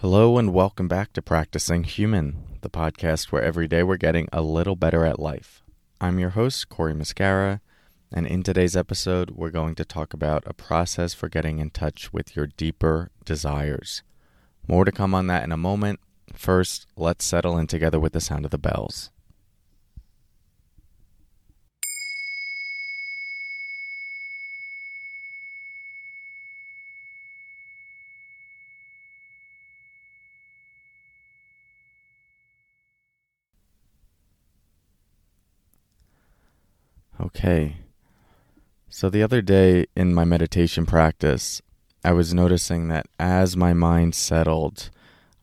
Hello, and welcome back to Practicing Human, the podcast where every day we're getting a little better at life. I'm your host, Cory Muscara, and in today's episode, we're going to talk about a process for getting in touch with your deeper desires. More to come on that in a moment. First, let's settle in together with the sound of the bells. Okay. So the other day in my meditation practice, I was noticing that as my mind settled,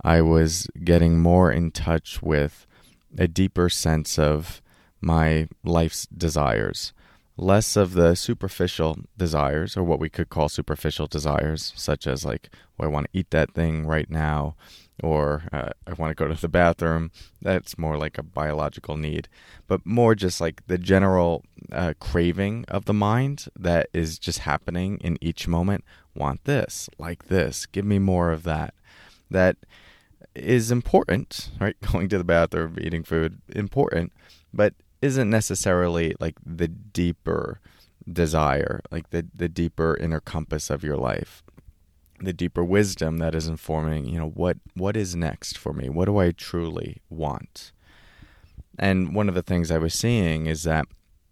I was getting more in touch with a deeper sense of my life's desires. Less of the superficial desires, or what we could call superficial desires, such as like, oh, I want to eat that thing right now, or uh, I want to go to the bathroom. That's more like a biological need, but more just like the general uh, craving of the mind that is just happening in each moment. Want this, like this, give me more of that. That is important, right? Going to the bathroom, eating food, important, but isn't necessarily like the deeper desire, like the, the deeper inner compass of your life the deeper wisdom that is informing, you know, what what is next for me? What do I truly want? And one of the things I was seeing is that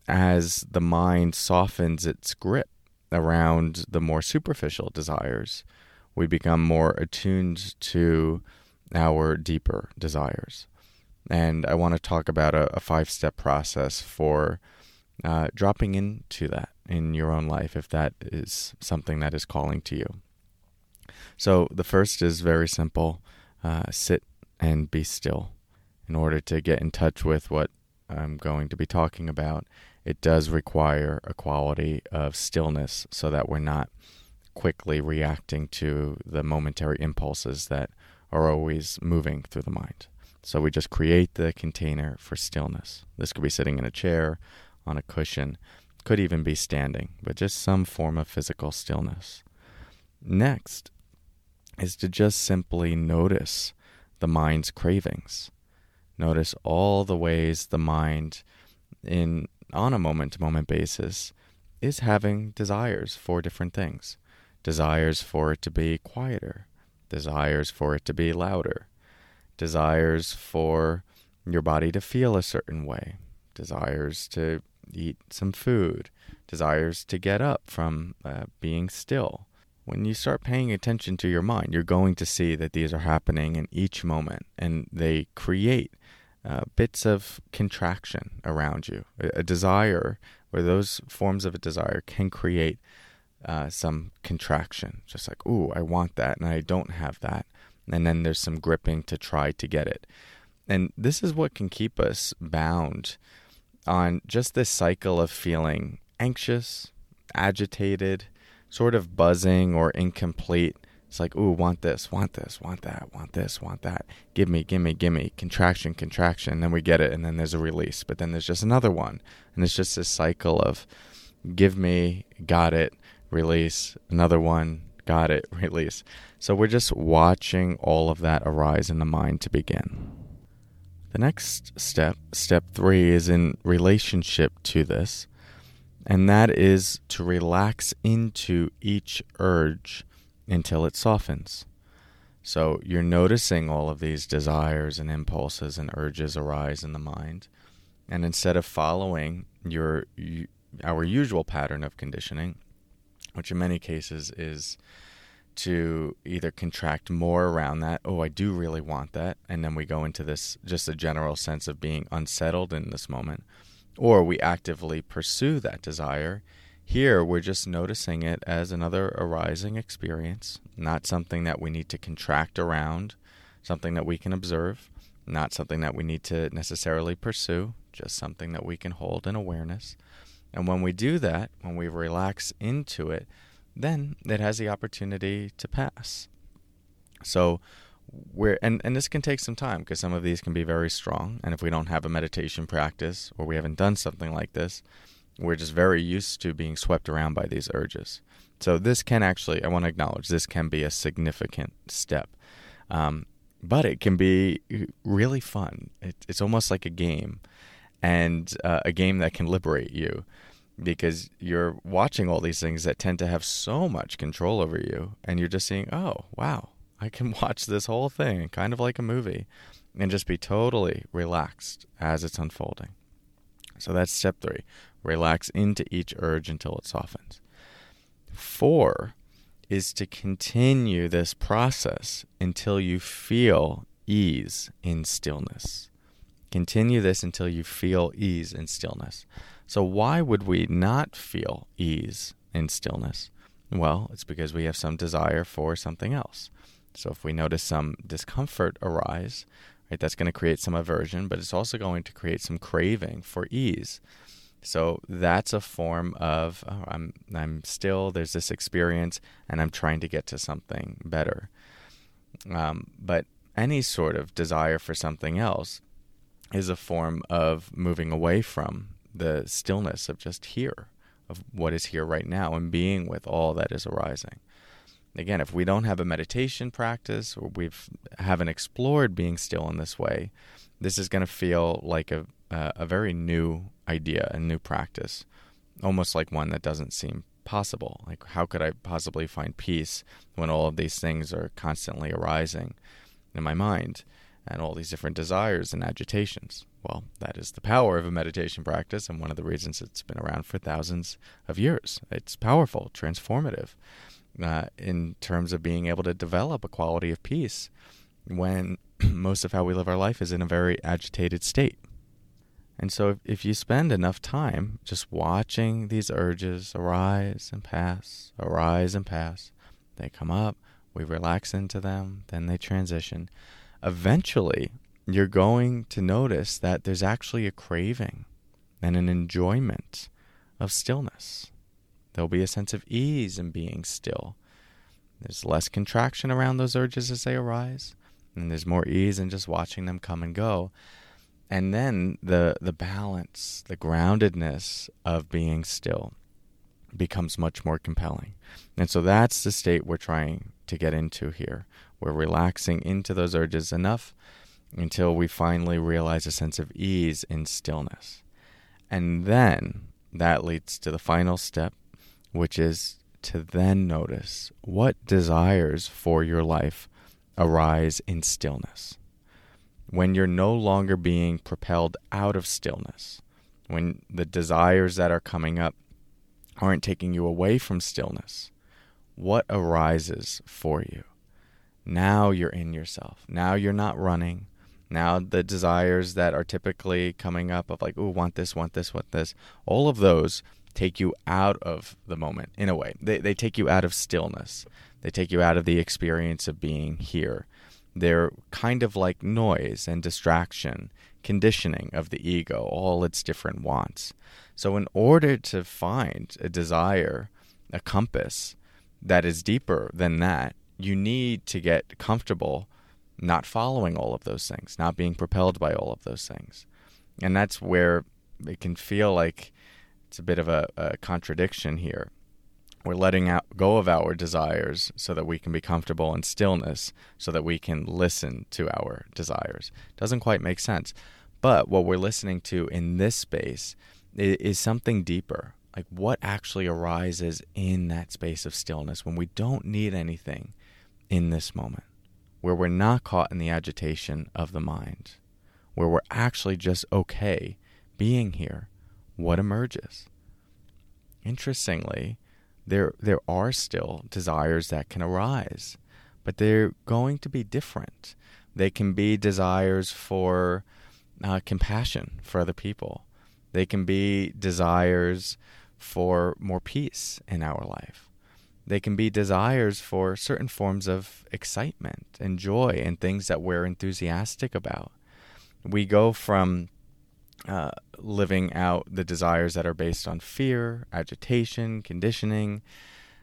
as the mind softens its grip around the more superficial desires, we become more attuned to our deeper desires. And I want to talk about a, a five step process for uh, dropping into that in your own life if that is something that is calling to you. So the first is very simple uh, sit and be still. In order to get in touch with what I'm going to be talking about, it does require a quality of stillness so that we're not quickly reacting to the momentary impulses that are always moving through the mind. So we just create the container for stillness. This could be sitting in a chair, on a cushion, could even be standing, but just some form of physical stillness. Next, is to just simply notice the mind's cravings. Notice all the ways the mind, in on a moment to moment basis, is having desires for different things. Desires for it to be quieter, desires for it to be louder, desires for your body to feel a certain way, desires to eat some food, desires to get up from uh, being still, when you start paying attention to your mind, you're going to see that these are happening in each moment and they create uh, bits of contraction around you. A, a, desire, or those forms of a desire, can create uh, some contraction. Just like, ooh, I want that and I don't have that. And then there's some gripping to try to get it. And this is what can keep us bound on just this cycle of feeling anxious, agitated, sort of buzzing or incomplete. It's like, ooh, want this, want this, want that, want this, want that. Give me, give me, give me. Contraction, contraction. Then we get it, and then there's a release. But then there's just another one. And it's just this cycle of give me, got it, release, another one, got it, release. So we're just watching all of that arise in the mind to begin. The next step, step three, is in relationship to this and that is to relax into each urge until it softens. So you're noticing all of these desires and impulses and urges arise in the mind, and instead of following your our usual pattern of conditioning, which in many cases is to either contract more around that, oh, I do really want that, and then we go into this just a general sense of being unsettled in this moment or we actively pursue that desire. Here, we're just noticing it as another arising experience, not something that we need to contract around, something that we can observe, not something that we need to necessarily pursue, just something that we can hold in awareness. And when we do that, when we relax into it, then it has the opportunity to pass. So, where and, and this can take some time because some of these can be very strong and if we don't have a meditation practice or we haven't done something like this we're just very used to being swept around by these urges so this can actually i want to acknowledge this can be a significant step Um, but it can be really fun. It, it's almost like a game, and uh, a game that can liberate you because you're watching all these things that tend to have so much control over you, and you're just seeing, oh, wow, I can watch this whole thing kind of like a movie and just be totally relaxed as it's unfolding. So that's step three relax into each urge until it softens. Four is to continue this process until you feel ease in stillness. Continue this until you feel ease and stillness. So, why would we not feel ease in stillness? Well, it's because we have some desire for something else. So, if we notice some discomfort arise, right, that's going to create some aversion, but it's also going to create some craving for ease. So that's a form of oh, I'm I'm still there's this experience and I'm trying to get to something better. Um, but any sort of desire for something else is a form of moving away from the stillness of just here, of what is here right now, and being with all that is arising. Again, if we don't have a meditation practice or we haven't explored being still in this way, this is going to feel like a uh, a very new idea a new practice, almost like one that doesn't seem possible. Like, how could I possibly find peace when all of these things are constantly arising in my mind and all these different desires and agitations? Well, that is the power of a meditation practice, and one of the reasons it's been around for thousands of years. It's powerful, transformative uh, in terms of being able to develop a quality of peace when most of how we live our life is in a very agitated state. And so, if, if you spend enough time just watching these urges arise and pass, arise and pass, they come up, we relax into them, then they transition. Eventually, you're going to notice that there's actually a craving and an enjoyment of stillness. There'll be a sense of ease in being still. There's less contraction around those urges as they arise, and there's more ease in just watching them come and go and then the the balance, the groundedness of being still becomes much more compelling. And so that's the state we're trying to get into here. We're relaxing into those urges enough until we finally realize a sense of ease in stillness. And then that leads to the final step, which is to then notice what desires for your life arise in stillness when you're no longer being propelled out of stillness, when the desires that are coming up aren't taking you away from stillness, what arises for you? Now you're in yourself. Now you're not running. Now the desires that are typically coming up of like, oh, want this, want this, want this, all of those take you out of the moment in a way. They, they take you out of stillness. They take you out of the experience of being here. They're kind of like noise and distraction, conditioning of the ego, all its different wants. So, in order to find a desire, a compass that is deeper than that, you need to get comfortable not following all of those things, not being propelled by all of those things. And that's where it can feel like it's a bit of a, a contradiction here we're letting out, go of our desires so that we can be comfortable in stillness, so that we can listen to our desires. Doesn't quite make sense. But what we're listening to in this space is, is something deeper. Like what actually arises in that space of stillness when we don't need anything in this moment, where we're not caught in the agitation of the mind, where we're actually just okay being here. What emerges? Interestingly, there there are still desires that can arise, but they're going to be different. They can be desires for uh, compassion for other people. They can be desires for more peace in our life. They can be desires for certain forms of excitement and joy and things that we're enthusiastic about. We go from uh, living out the desires that are based on fear, agitation, conditioning,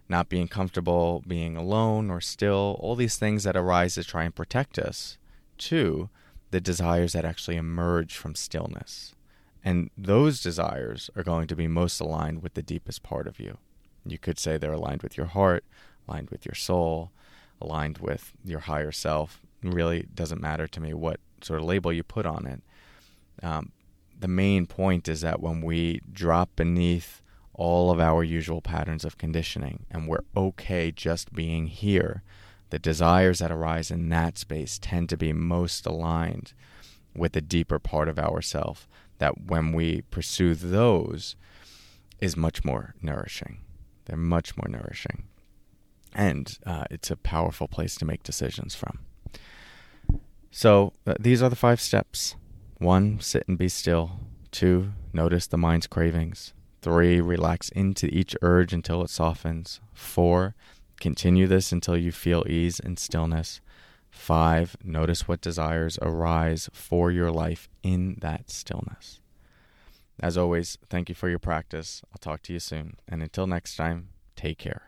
not being comfortable, being alone or still, all these things that arise to try and protect us, to the desires that actually emerge from stillness. And those desires are going to be most aligned with the deepest part of you. You could say they're aligned with your heart, aligned with your soul, aligned with your higher self, It really doesn't matter to me what sort of label you put on it. Um, the main point is that when we drop beneath all of our usual patterns of conditioning and we're okay just being here, the desires that arise in that space tend to be most aligned with the deeper part of ourself that when we pursue those is much more nourishing they're much more nourishing. And uh, it's a powerful place to make decisions from. So uh, these are the five steps. One sit and be still. Two notice the mind's cravings. Three relax into each urge until it softens. Four Continue this until you feel ease and stillness. Five, notice what desires arise for your life in that stillness. As always, thank you for your practice. I'll talk to you soon. And until next time, take care.